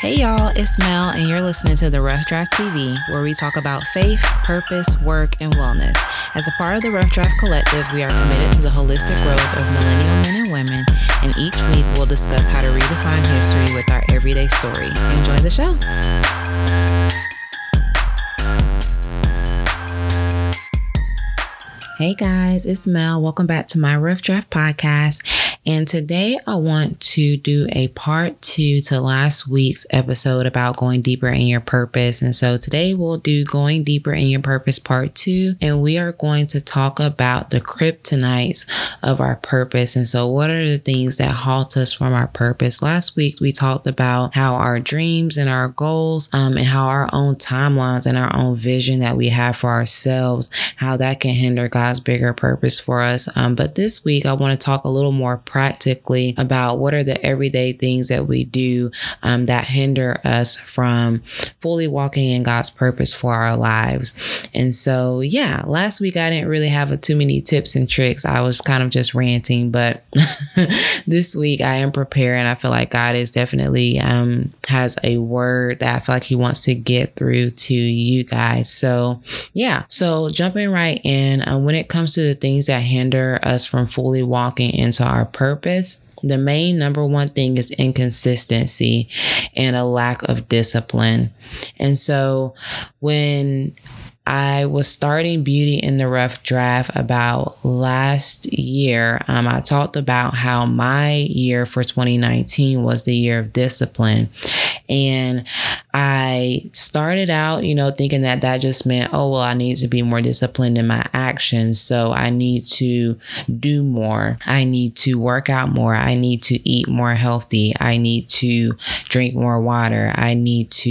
Hey y'all, it's Mel, and you're listening to the Rough Draft TV, where we talk about faith, purpose, work, and wellness. As a part of the Rough Draft Collective, we are committed to the holistic growth of millennial men and women, and each week we'll discuss how to redefine history with our everyday story. Enjoy the show. Hey guys, it's Mel. Welcome back to my Rough Draft podcast. And today I want to do a part two to last week's episode about going deeper in your purpose. And so today we'll do going deeper in your purpose part two. And we are going to talk about the kryptonites of our purpose. And so what are the things that halt us from our purpose? Last week we talked about how our dreams and our goals, um, and how our own timelines and our own vision that we have for ourselves, how that can hinder God's bigger purpose for us. Um, but this week I want to talk a little more practically about what are the everyday things that we do um, that hinder us from fully walking in God's purpose for our lives. And so, yeah, last week I didn't really have a, too many tips and tricks. I was kind of just ranting, but this week I am prepared and I feel like God is definitely um, has a word that I feel like He wants to get through to you guys. So, yeah, so jumping right in, uh, when it comes to the things that hinder us from fully walking into our purpose, purpose, the main number one thing is inconsistency and a lack of discipline. And so when I was starting Beauty in the Rough draft about last year. Um, I talked about how my year for 2019 was the year of discipline. And I started out, you know, thinking that that just meant, oh, well, I need to be more disciplined in my actions. So I need to do more. I need to work out more. I need to eat more healthy. I need to drink more water. I need to,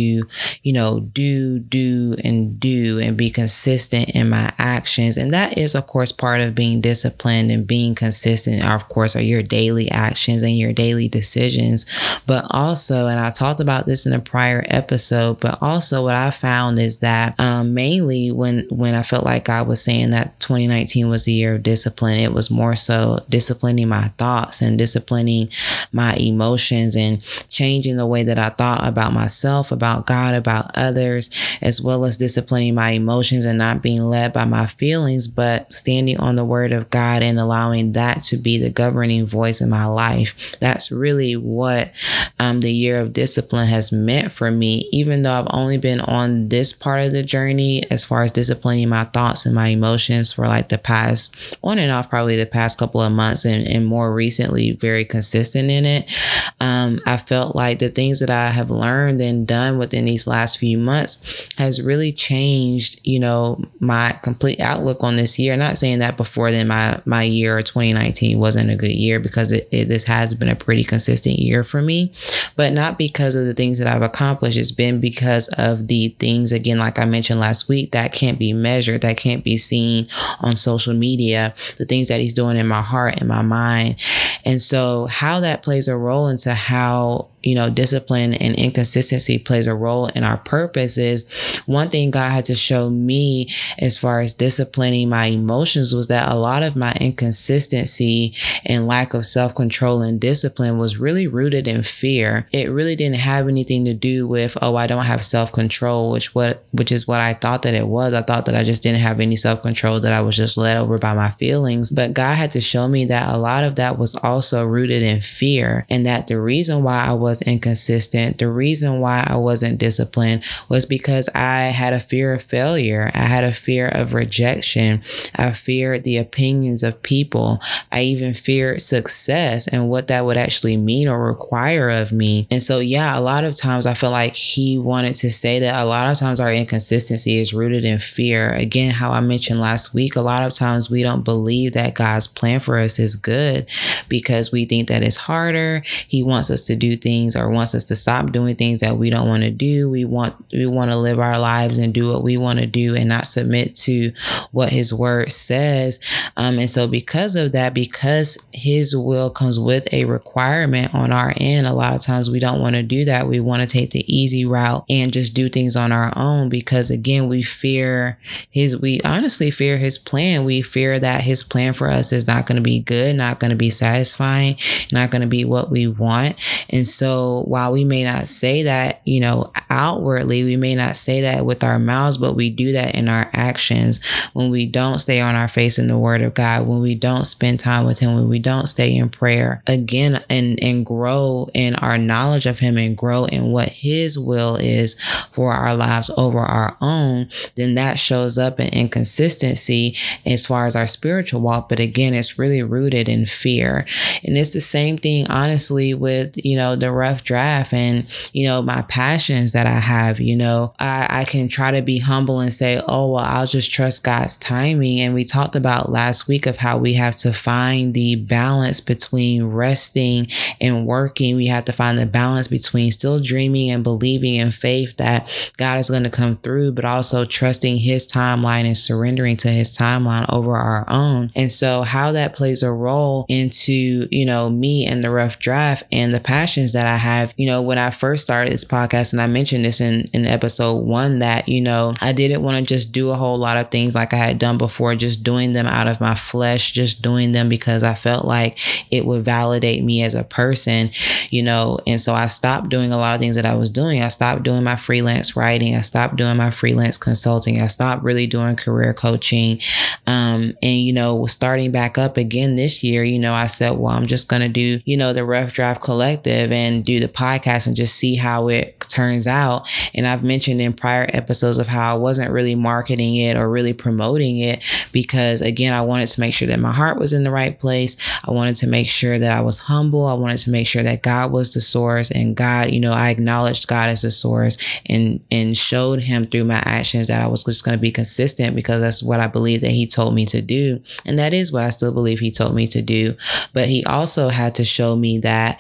you know, do, do, and do and be consistent in my actions. And that is, of course, part of being disciplined and being consistent, of course, are your daily actions and your daily decisions. But also, and I talked about this in a prior episode, but also what I found is that um, mainly when, when I felt like I was saying that 2019 was the year of discipline, it was more so disciplining my thoughts and disciplining my emotions and changing the way that I thought about myself, about God, about others, as well as disciplining my emotions and not being led by my feelings, but standing on the word of God and allowing that to be the governing voice in my life. That's really what um, the year of discipline has meant for me, even though I've only been on this part of the journey as far as disciplining my thoughts and my emotions for like the past on and off, probably the past couple of months and, and more recently, very consistent in it. Um, I felt like the things that I have learned and done within these last few months has really changed you know, my complete outlook on this year. Not saying that before then my my year 2019 wasn't a good year because it, it, this has been a pretty consistent year for me, but not because of the things that I've accomplished. It's been because of the things again, like I mentioned last week, that can't be measured, that can't be seen on social media. The things that he's doing in my heart and my mind, and so how that plays a role into how you know, discipline and inconsistency plays a role in our purpose is one thing God had to show me as far as disciplining my emotions was that a lot of my inconsistency and lack of self control and discipline was really rooted in fear. It really didn't have anything to do with, oh, I don't have self control, which what, which is what I thought that it was. I thought that I just didn't have any self control, that I was just led over by my feelings. But God had to show me that a lot of that was also rooted in fear and that the reason why I was was inconsistent. The reason why I wasn't disciplined was because I had a fear of failure. I had a fear of rejection. I feared the opinions of people. I even feared success and what that would actually mean or require of me. And so, yeah, a lot of times I feel like he wanted to say that a lot of times our inconsistency is rooted in fear. Again, how I mentioned last week, a lot of times we don't believe that God's plan for us is good because we think that it's harder. He wants us to do things things or wants us to stop doing things that we don't want to do. We want we want to live our lives and do what we want to do and not submit to what his word says. Um, and so because of that, because his will comes with a requirement on our end, a lot of times we don't want to do that. We want to take the easy route and just do things on our own because again, we fear his we honestly fear his plan. We fear that his plan for us is not going to be good, not going to be satisfying, not going to be what we want. And so so while we may not say that, you know, outwardly, we may not say that with our mouths, but we do that in our actions when we don't stay on our face in the word of God, when we don't spend time with him, when we don't stay in prayer again and, and grow in our knowledge of him and grow in what his will is for our lives over our own, then that shows up in inconsistency as far as our spiritual walk. But again, it's really rooted in fear. And it's the same thing, honestly, with, you know, the rough draft and, you know, my passions that I have, you know, I, I can try to be humble and say, oh, well, I'll just trust God's timing. And we talked about last week of how we have to find the balance between resting and working. We have to find the balance between still dreaming and believing in faith that God is going to come through, but also trusting his timeline and surrendering to his timeline over our own. And so how that plays a role into, you know, me and the rough draft and the passions that I have, you know, when I first started this podcast and I mentioned this in, in episode one that, you know, I didn't want to just do a whole lot of things like I had done before, just doing them out of my flesh, just doing them because I felt like it would validate me as a person, you know, and so I stopped doing a lot of things that I was doing. I stopped doing my freelance writing. I stopped doing my freelance consulting. I stopped really doing career coaching. Um, and, you know, starting back up again this year, you know, I said, well, I'm just going to do, you know, the Rough Draft Collective and do the podcast and just see how it turns out. And I've mentioned in prior episodes of how I wasn't really marketing it or really promoting it because, again, I wanted to make sure that my heart was in the right place. I wanted to make sure that I was humble. I wanted to make sure that God was the source and God, you know, I acknowledged God as the source and, and showed him through my actions that I was just going to be consistent because that's what I believe that he told me to do. And that is what I still believe he told me to do. But he also had to show me that,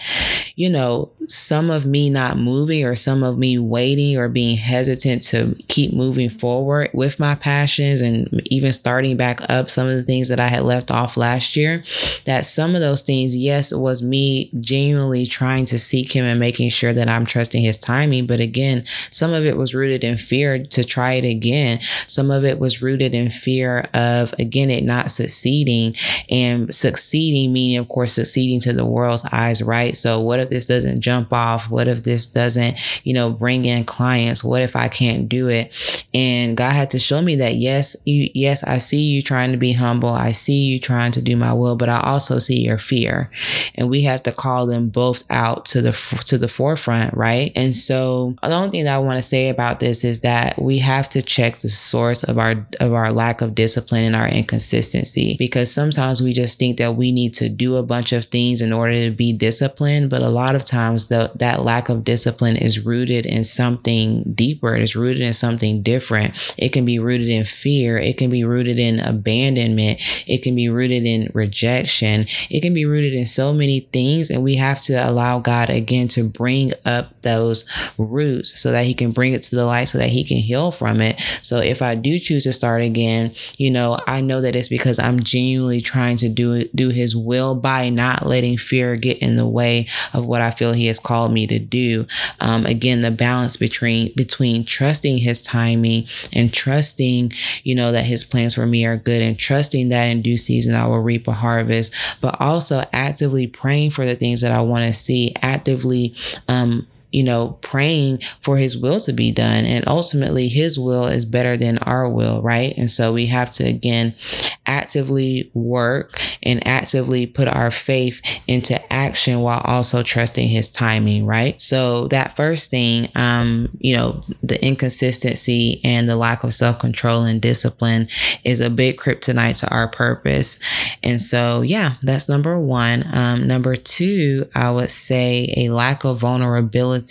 you know, some of me not moving or some of me waiting or being hesitant to keep moving forward with my passions and even starting back up some of the things that I had left off last year, that some of those things, yes, was me genuinely trying to seek him and making sure that I'm trusting his timing. But again, some of it was rooted in fear to try it again. Some of it was rooted in fear of, again, it not succeeding and succeeding, meaning, of course, succeeding to the world's eyes, right? So what if this doesn't jump off? What if this doesn't, you know, bring in clients? What if I can't do it? And God had to show me that, yes, you, yes, I see you trying to be humble. I see you trying to do my will, but I also see your fear. And we have to call them both out to the, to the forefront, right? And so the only thing that I want to say about this is that we have to check the source of our, of our lack of discipline and our inconsistency because sometimes we just think that we need to do a bunch of things in order to be disciplined. But a lot of times the, that lack of discipline is rooted in something deeper. It is rooted in something different. It can be rooted in fear. It can be rooted in abandonment. It can be rooted in rejection. It can be rooted in so many things. And we have to allow God again to bring up those roots so that he can bring it to the light so that he can heal from it. So if I do choose to start again, you know, I know that it's because I'm genuinely trying to do do his will by not letting fear get in the way of what I feel he has called me to do. Um, again, the balance between between trusting his timing and trusting, you know, that his plans for me are good and trusting that in due season I will reap a harvest, but also actively praying for the things that I want to see, actively um, you know, praying for his will to be done. And ultimately, his will is better than our will, right? And so we have to, again, actively work and actively put our faith into action while also trusting his timing, right? So that first thing, um, you know, the inconsistency and the lack of self control and discipline is a big kryptonite to our purpose. And so, yeah, that's number one. Um, number two, I would say a lack of vulnerability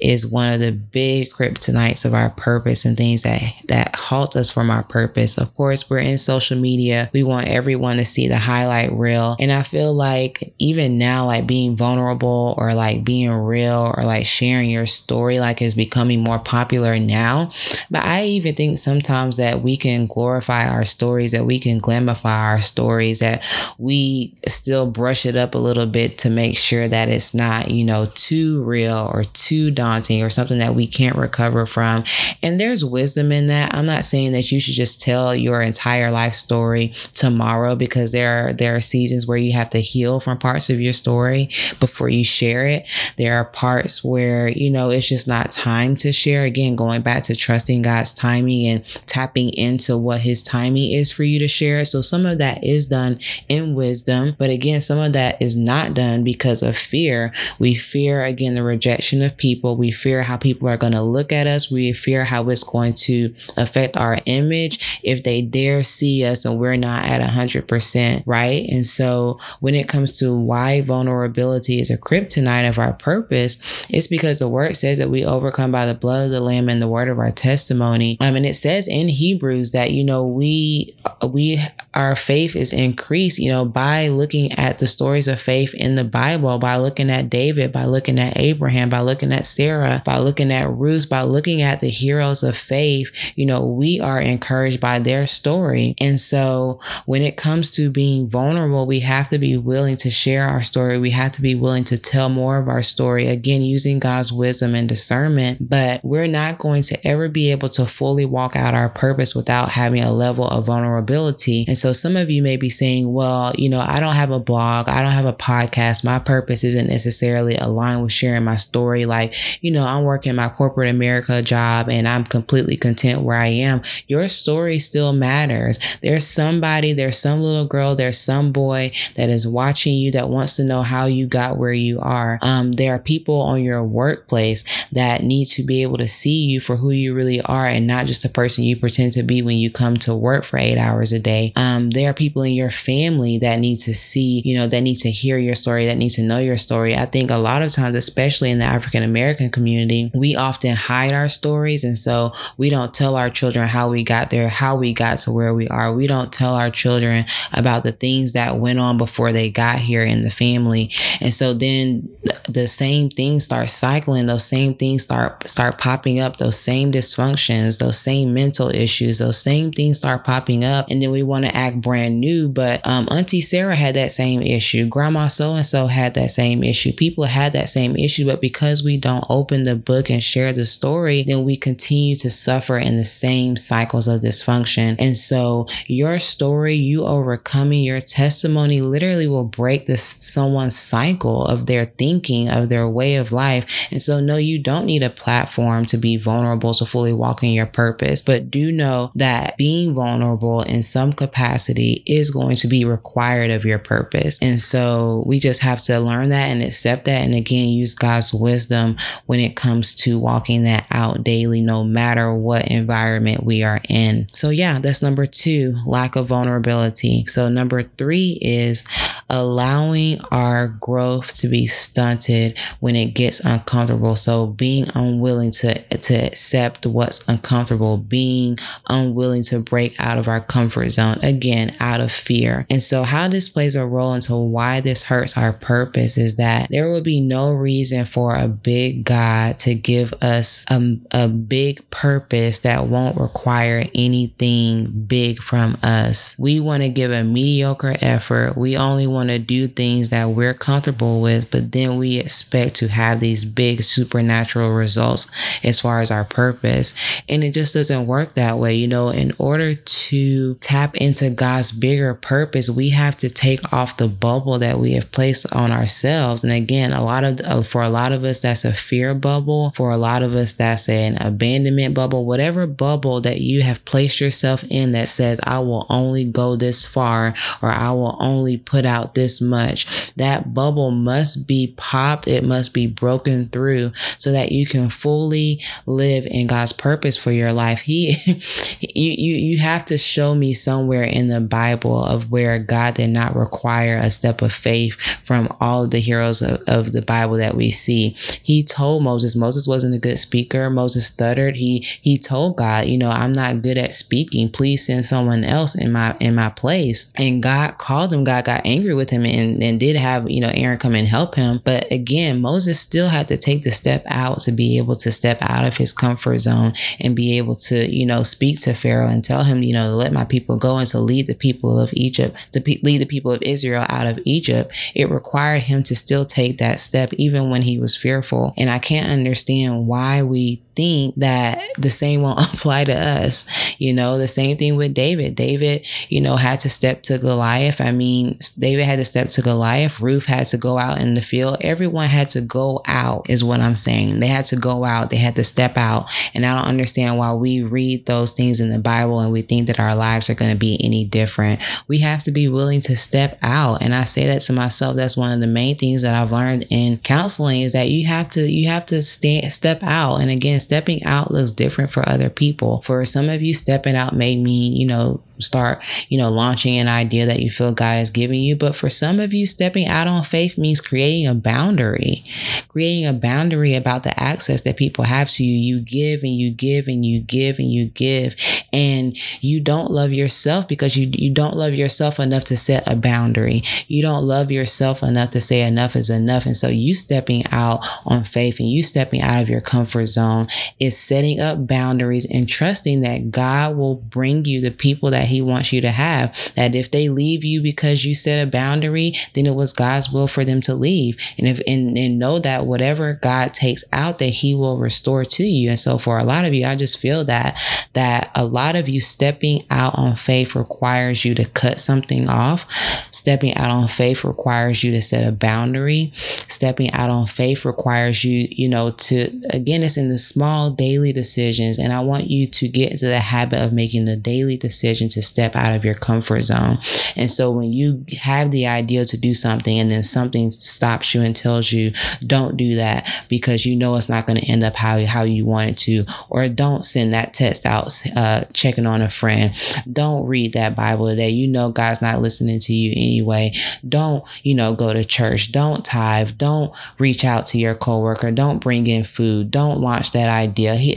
is one of the big kryptonites of our purpose and things that that halt us from our purpose. Of course, we're in social media. We want everyone to see the highlight reel. And I feel like even now, like being vulnerable or like being real or like sharing your story, like is becoming more popular now. But I even think sometimes that we can glorify our stories, that we can glamify our stories, that we still brush it up a little bit to make sure that it's not, you know, too real or too daunting or something that we can't recover from. And there's wisdom in that. I'm not saying that you should just tell your entire life story tomorrow because there are there are seasons where you have to heal from parts of your story before you share it. There are parts where, you know, it's just not time to share. Again, going back to trusting God's timing and tapping into what his timing is for you to share. So some of that is done in wisdom, but again, some of that is not done because of fear. We fear again the rejection of people. We fear how people are going to look at us. We fear how it's going to affect our image if they dare see us and we're not at 100%, right? And so when it comes to why vulnerability is a kryptonite of our purpose, it's because the word says that we overcome by the blood of the lamb and the word of our testimony. Um, I mean, it says in Hebrews that, you know, we, we, our faith is increased, you know, by looking at the stories of faith in the Bible, by looking at David, by looking at Abraham, by looking at Sarah, by looking at Ruth, by looking at the heroes of faith, you know, we are encouraged by their story. And so when it comes to being vulnerable, we have to be willing to share our story. We have to be willing to tell more of our story, again, using God's wisdom and discernment. But we're not going to ever be able to fully walk out our purpose without having a level of vulnerability. And so some of you may be saying, well, you know, I don't have a blog, I don't have a podcast. My purpose isn't necessarily aligned with sharing my story. Like, you know, I'm working my corporate America job and I'm completely content where I am. Your story still matters. There's somebody, there's some little girl, there's some boy that is watching you that wants to know how you got where you are. Um, there are people on your workplace that need to be able to see you for who you really are and not just the person you pretend to be when you come to work for eight hours a day. Um, there are people in your family that need to see, you know, that need to hear your story, that need to know your story. I think a lot of times, especially in the African American community, we often hide our stories. And so we don't tell our children how we got there, how we got to where we are. We don't tell our children about the things that went on before they got here in the family. And so then the same things start cycling, those same things start start popping up, those same dysfunctions, those same mental issues, those same things start popping up. And then we want to act brand new. But um, Auntie Sarah had that same issue. Grandma so and so had that same issue. People had that same issue. But because we don't open the book and share the story, then we continue to suffer in the same cycles of dysfunction. And so your story, you overcoming your testimony literally will break this someone's cycle of their thinking, of their way of life. And so no, you don't need a platform to be vulnerable to fully walk in your purpose, but do know that being vulnerable in some capacity is going to be required of your purpose. And so we just have to learn that and accept that. And again, use God's wisdom when it comes to walking that out daily, no matter what environment we are in. So yeah, that's number two, lack of vulnerability. So number three is allowing our growth to be stunted when it gets uncomfortable. So being unwilling to, to accept what's uncomfortable, being unwilling to break out of our comfort zone, again, out of fear. And so how this plays a role into why this hurts our purpose is that there will be no reason a big God to give us a, a big purpose that won't require anything big from us. We want to give a mediocre effort. We only want to do things that we're comfortable with, but then we expect to have these big supernatural results as far as our purpose. And it just doesn't work that way. You know, in order to tap into God's bigger purpose, we have to take off the bubble that we have placed on ourselves. And again, a lot of, uh, for a lot of us, that's a fear bubble. For a lot of us, that's an abandonment bubble, whatever bubble that you have placed yourself in that says, I will only go this far or I will only put out this much. That bubble must be popped. It must be broken through so that you can fully live in God's purpose for your life. He, you, you, you have to show me somewhere in the Bible of where God did not require a step of faith from all of the heroes of, of the Bible that we see. He told Moses, Moses wasn't a good speaker. Moses stuttered. He, he told God, you know, I'm not good at speaking. Please send someone else in my, in my place. And God called him. God got angry with him and, and did have, you know, Aaron come and help him. But again, Moses still had to take the step out to be able to step out of his comfort zone and be able to, you know, speak to Pharaoh and tell him, you know, to let my people go and to lead the people of Egypt, to pe- lead the people of Israel out of Egypt. It required him to still take that step, even when he was fearful. And I can't understand why we think that the same won't apply to us. You know, the same thing with David. David, you know, had to step to Goliath. I mean, David had to step to Goliath. Ruth had to go out in the field. Everyone had to go out, is what I'm saying. They had to go out. They had to step out. And I don't understand why we read those things in the Bible and we think that our lives are going to be any different. We have to be willing to step out. And I say that to myself. That's one of the main things that I've learned in counseling is that you have to, you have to stand, step out. And again, stepping out looks different for other people. For some of you, stepping out may mean, you know, start, you know, launching an idea that you feel God is giving you. But for some of you, stepping out on faith means creating a boundary, creating a boundary about the access that people have to you. You give and you give and you give and you give. And you don't love yourself because you, you don't love yourself enough to set a boundary. You don't love yourself enough to say enough is enough. And so you stepping out on faith and you stepping out of your comfort zone is setting up boundaries and trusting that God will bring you the people that he wants you to have. That if they leave you because you set a boundary, then it was God's will for them to leave. And if and, and know that whatever God takes out that he will restore to you. And so for a lot of you, I just feel that that a lot of you stepping out on faith requires you to cut something off. Stepping out on faith requires you to set a boundary. Stepping out on faith requires you, you know, to again, it's in the small daily decisions. And I want you to get into the habit of making the daily decision to step out of your comfort zone. And so when you have the idea to do something and then something stops you and tells you, don't do that because you know it's not going to end up how, how you want it to, or don't send that text out, uh, checking on a friend. Don't read that Bible today. You know God's not listening to you anyway. Don't, you know, go to church. Don't tithe. Don't reach out to your coworker. Don't bring in food. Don't launch that idea. He,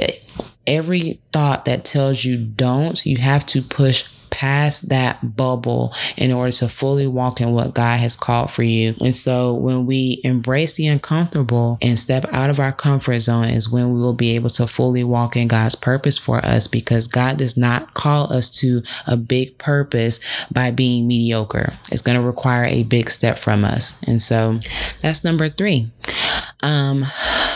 every thought that tells you don't, you have to push past that bubble in order to fully walk in what God has called for you. And so when we embrace the uncomfortable and step out of our comfort zone is when we will be able to fully walk in God's purpose for us because God does not call us to a big purpose by being mediocre. It's going to require a big step from us. And so that's number three. Um,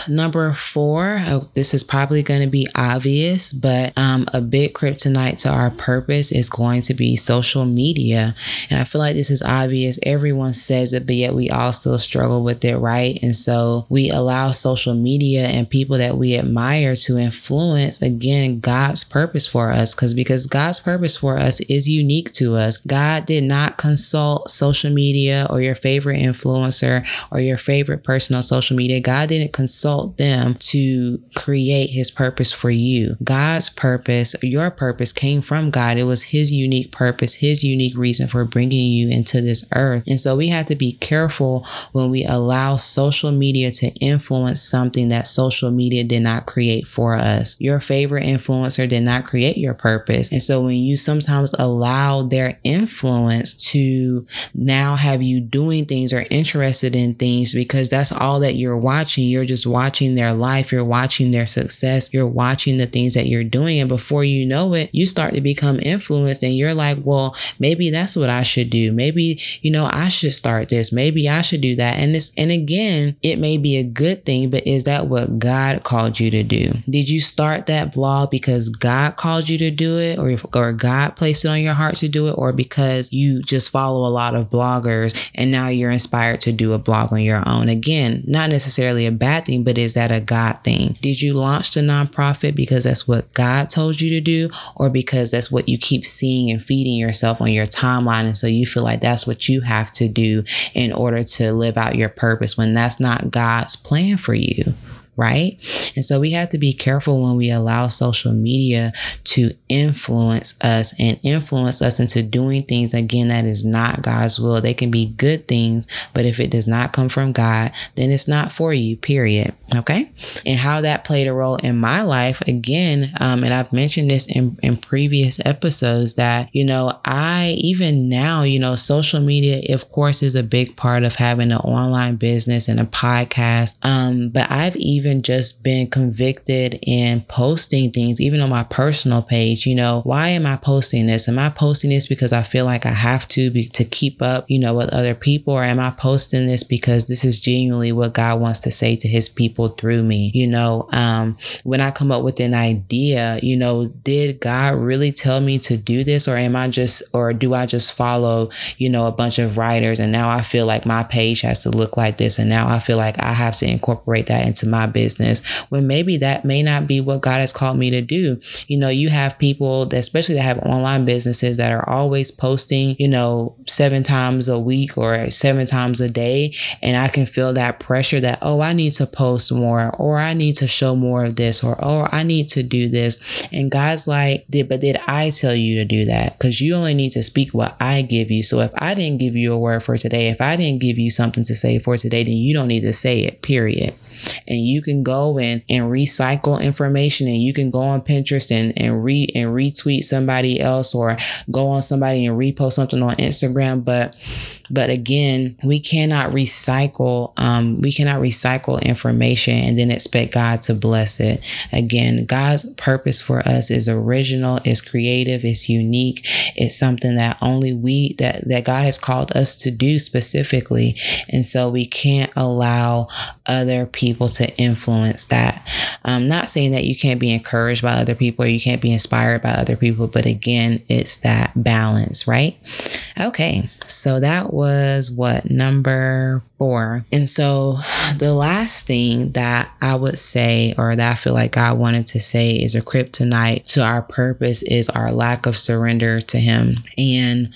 number four, oh, this is probably going to be obvious, but um, a big kryptonite to our purpose is going to be social media. And I feel like this is obvious. Everyone says it, but yet we all still struggle with it, right? And so we allow social media and people that we admire to influence, again, God's purpose for us. Because because God's purpose for us is unique to us. God did not consult social media or your favorite influencer or your favorite person on social media God didn't consult them to create his purpose for you. God's purpose, your purpose came from God. It was his unique purpose, his unique reason for bringing you into this earth. And so we have to be careful when we allow social media to influence something that social media did not create for us. Your favorite influencer did not create your purpose. And so when you sometimes allow their influence to now have you doing things or interested in things because that's all that you're watching, you're just watching their life, you're watching their success, you're watching the things that you're doing. And before you know it, you start to become influenced and you're like, well, maybe that's what I should do. Maybe, you know, I should start this. Maybe I should do that. And this, and again, it may be a good thing, but is that what God called you to do? Did you start that blog because God called you to do it or, or God placed it on your heart to do it or because you just follow a lot of bloggers and now you're inspired to do a blog on your own? Again, not necessarily necessarily a bad thing, but is that a God thing? Did you launch the nonprofit because that's what God told you to do, or because that's what you keep seeing and feeding yourself on your timeline? And so you feel like that's what you have to do in order to live out your purpose when that's not God's plan for you right? And so we have to be careful when we allow social media to influence us and influence us into doing things again that is not God's will. They can be good things, but if it does not come from God, then it's not for you, period. Okay. And how that played a role in my life again, um, and I've mentioned this in, in previous episodes that, you know, I even now, you know, social media, of course, is a big part of having an online business and a podcast. Um, but I've even even just been convicted in posting things, even on my personal page. You know, why am I posting this? Am I posting this because I feel like I have to be to keep up, you know, with other people, or am I posting this because this is genuinely what God wants to say to His people through me? You know, um, when I come up with an idea, you know, did God really tell me to do this, or am I just, or do I just follow, you know, a bunch of writers, and now I feel like my page has to look like this, and now I feel like I have to incorporate that into my business when maybe that may not be what God has called me to do. You know, you have people that, especially that have online businesses that are always posting, you know, seven times a week or seven times a day. And I can feel that pressure that, oh, I need to post more or I need to show more of this or, oh, I need to do this. And God's like, did, but did I tell you to do that? Because you only need to speak what I give you. So if I didn't give you a word for today, if I didn't give you something to say for today, then you don't need to say it, period and you can go in and recycle information and you can go on Pinterest and, and re and retweet somebody else or go on somebody and repost something on Instagram. But but again, we cannot recycle, um, we cannot recycle information and then expect God to bless it. Again, God's purpose for us is original, is creative, it's unique. It's something that only we that, that God has called us to do specifically. And so we can't allow other people to influence that. I'm not saying that you can't be encouraged by other people or you can't be inspired by other people, but again, it's that balance, right? Okay. So that was what number four. And so the last thing that I would say, or that I feel like God wanted to say is a kryptonite to our purpose is our lack of surrender to Him. And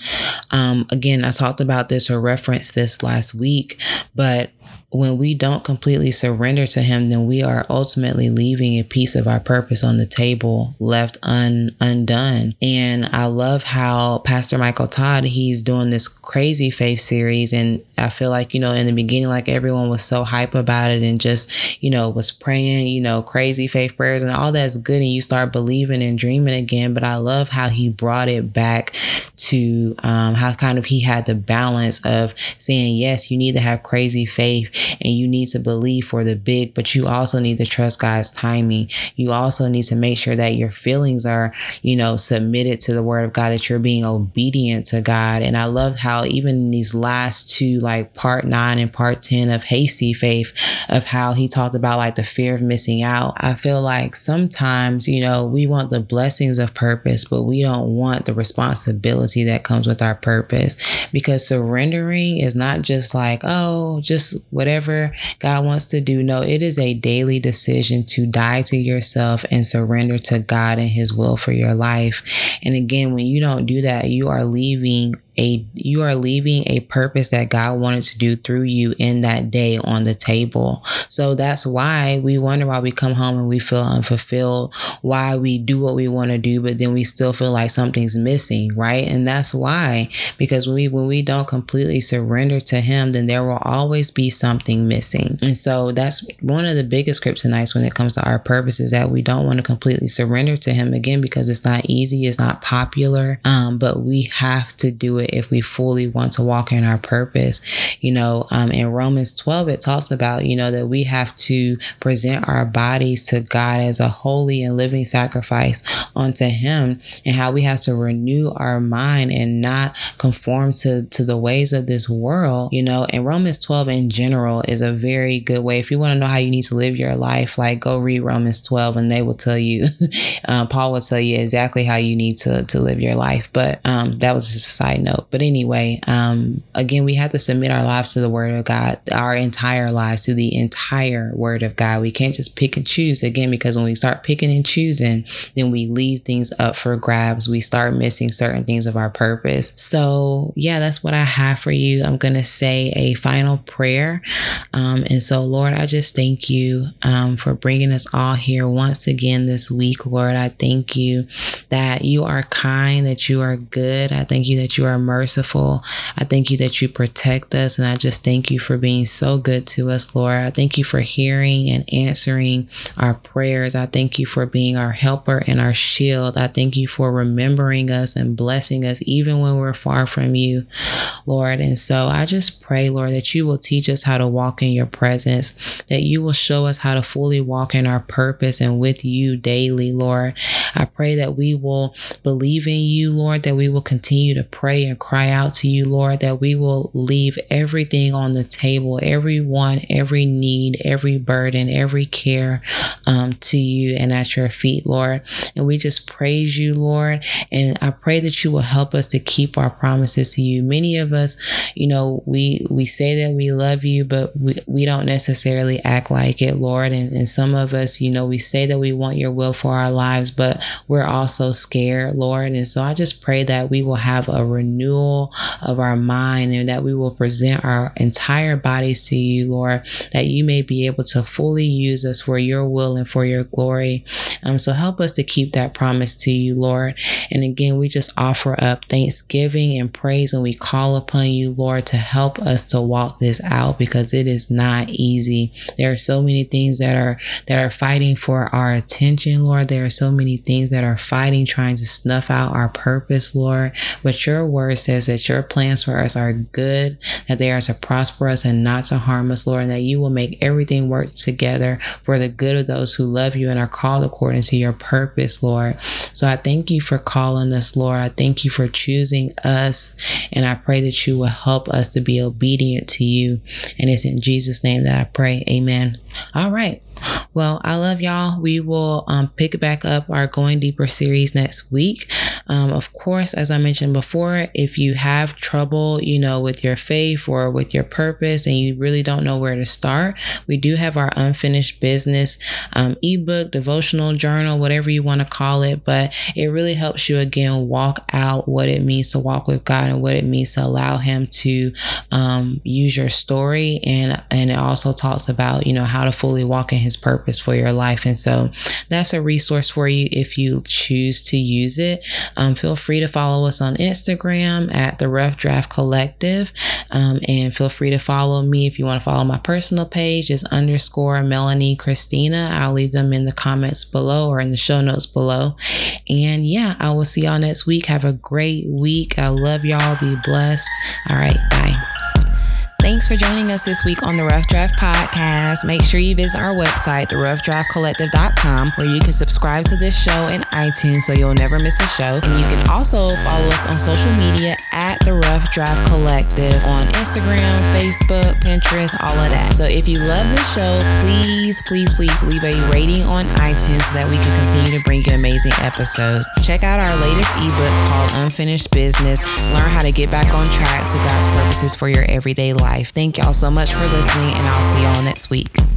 um, again, I talked about this or referenced this last week, but when we don't completely surrender to him then we are ultimately leaving a piece of our purpose on the table left un, undone. And i love how pastor michael todd he's doing this crazy faith series. And i feel like you know in the beginning like everyone was so hype about it and just you know was praying you know crazy faith prayers and all that's good. And you start believing and dreaming again. But i love how he brought it back to um, how kind of he had the balance of saying yes you need to have crazy faith and you need to believe for the big, but you also need to trust God's timing. You also need to make sure that your feelings are, you know, submitted to the word of God, that you're being obedient to God. And I love how even these last two, like part nine and part 10 of Crazy Faith, of how he talked about like the fear of missing out. I feel like sometimes, you know, we want the blessings of purpose, but we don't want the responsibility that comes with our purpose because surrendering is not just like, oh, just whatever whatever God wants to do. No, it is a daily decision to die to yourself and surrender to God and His will for your life. And again, when you don't do that, you are leaving a you are leaving a purpose that God wanted to do through you in that day on the table. So that's why we wonder why we come home and we feel unfulfilled, why we do what we want to do, but then we still feel like something's missing, right? And that's why because when we when we don't completely surrender to him, then there will always be something missing. And so that's one of the biggest kryptonites when it comes to our purpose is that we don't want to completely surrender to him again because it's not easy, it's not popular. Um, but we have to do it if we fully want to walk in our purpose. You know, um, in Romans 12, it talks about, you know, that we have to present our bodies to God as a holy and living sacrifice unto Him and how we have to renew our mind and not conform to, to the ways of this world. You know, and Romans 12 in general is a very good way. If you want to know how you need to live your life, like go read Romans 12 and they will tell you, uh, Paul will tell you exactly how you need to, to live your life. But um, that was just a side note. But anyway, um, again, we have to submit our lives to the Word of God, our entire lives to the entire Word of God. We can't just pick and choose again because when we start picking and choosing, then we leave things up for grabs. We start missing certain things of our purpose. So, yeah, that's what I have for you. I'm going to say a final prayer. Um, and so, Lord, I just thank you um, for bringing us all here once again this week, Lord. I thank you that you are kind, that you are good. I thank you that you are merciful. I thank you that you protect us. And I just thank you for being so good to us, Lord. I thank you for hearing and answering our prayers. I thank you for being our helper and our shield. I thank you for remembering us and blessing us even when we're far from you, Lord. And so I just pray, Lord, that you will teach us how to walk in your presence, that you will show us how to fully walk in our purpose and with you daily, Lord. I pray that we will believe in you, Lord, that we will continue to pray and cry out to you, Lord, that we will leave everything on the table, every one, every need, every burden, every care um, to you and at your feet, Lord. And we just praise you, Lord. And I pray that you will help us to keep our promises to you. Many of us, you know, we we say that we love you, but we, we don't necessarily act like it, Lord. And, and some of us, you know, we say that we want your will for our lives, but we're also scared, Lord. And so I just pray that we will have a renewal of our mind and that we will present our entire bodies to you, Lord, that you may be able to fully use us for your will and for your glory. Um, so help us to keep that promise to you, Lord. And again, we just offer up thanksgiving and praise and we call upon you, Lord, to help us to walk this out because it is not easy. There are so many things that are that are fighting for our attention, Lord. There are so many things that are fighting, trying to snuff out our purpose, Lord. But your word says that your plans for us are good, that they are to prosper us and not to harm us, Lord, and that you will make everything work together for the good of those who love you and are called according to your purpose, Lord. So I thank you for calling us, Lord. I thank you for choosing us. And I pray that you will help us to be obedient to you. And it's in Jesus' name that I pray. Amen. All right. Well, I love y'all. We will um, pick back up our Going Deeper series next week. Um, of course, as I mentioned before, if you have trouble, you know, with your faith or with your purpose and you really don't know where to start, we do have our unfinished business um, ebook, devotional journal, whatever you want to call it. But it really helps you again walk out what it means to walk with God and what it means to allow Him to um, use your story. And, and it also talks about, you know, how to fully walk in his purpose for your life. And so that's a resource for you if you choose to use it. Um, feel free to follow us on Instagram at the Rough Draft Collective. Um, and feel free to follow me if you want to follow my personal page is underscore Melanie Christina. I'll leave them in the comments below or in the show notes below. And yeah, I will see y'all next week. Have a great week. I love y'all. Be blessed. All right. Bye. Thanks for joining us this week on the Rough Draft Podcast. Make sure you visit our website, theroughdraftcollective.com, where you can subscribe to this show in iTunes so you'll never miss a show. And you can also follow us on social media at the Rough Draft Collective on Instagram, Facebook, Pinterest, all of that. So if you love this show, please, please, please leave a rating on iTunes so that we can continue to bring you amazing episodes. Check out our latest ebook called Unfinished Business. Learn how to get back on track to God's purposes for your everyday life life. Thank y'all so much for listening, and I'll see y'all next week.